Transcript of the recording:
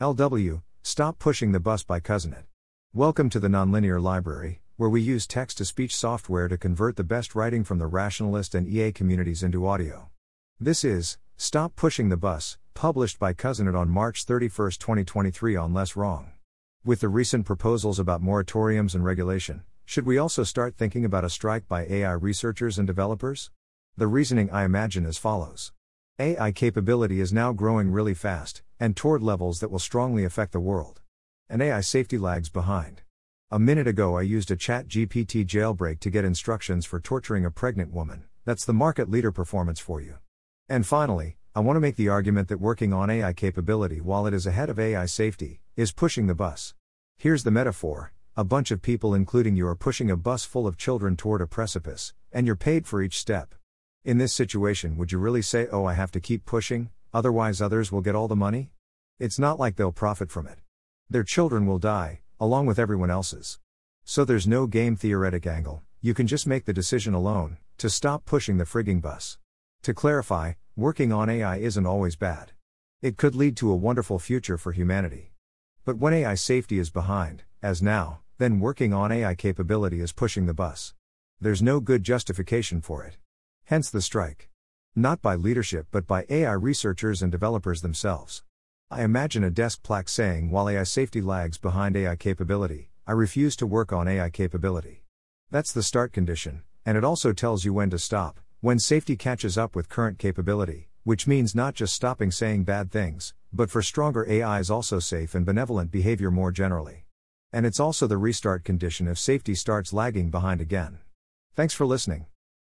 LW, Stop Pushing the Bus by cousin it. Welcome to the Nonlinear Library, where we use text to speech software to convert the best writing from the rationalist and EA communities into audio. This is Stop Pushing the Bus, published by cousin it on March 31, 2023 on LessWrong. With the recent proposals about moratoriums and regulation, should we also start thinking about a strike by AI researchers and developers? The reasoning I imagine as follows. AI capability is now growing really fast, and toward levels that will strongly affect the world. And AI safety lags behind. A minute ago, I used a ChatGPT jailbreak to get instructions for torturing a pregnant woman. That's the market leader performance for you. And finally, I want to make the argument that working on AI capability while it is ahead of AI safety is pushing the bus. Here's the metaphor a bunch of people, including you, are pushing a bus full of children toward a precipice, and you're paid for each step. In this situation, would you really say, oh, I have to keep pushing, otherwise others will get all the money? It's not like they'll profit from it. Their children will die, along with everyone else's. So there's no game theoretic angle, you can just make the decision alone, to stop pushing the frigging bus. To clarify, working on AI isn't always bad. It could lead to a wonderful future for humanity. But when AI safety is behind, as now, then working on AI capability is pushing the bus. There's no good justification for it. Hence the strike. Not by leadership but by AI researchers and developers themselves. I imagine a desk plaque saying while AI safety lags behind AI capability, I refuse to work on AI capability. That's the start condition, and it also tells you when to stop, when safety catches up with current capability, which means not just stopping saying bad things, but for stronger AIs also safe and benevolent behavior more generally. And it's also the restart condition if safety starts lagging behind again. Thanks for listening.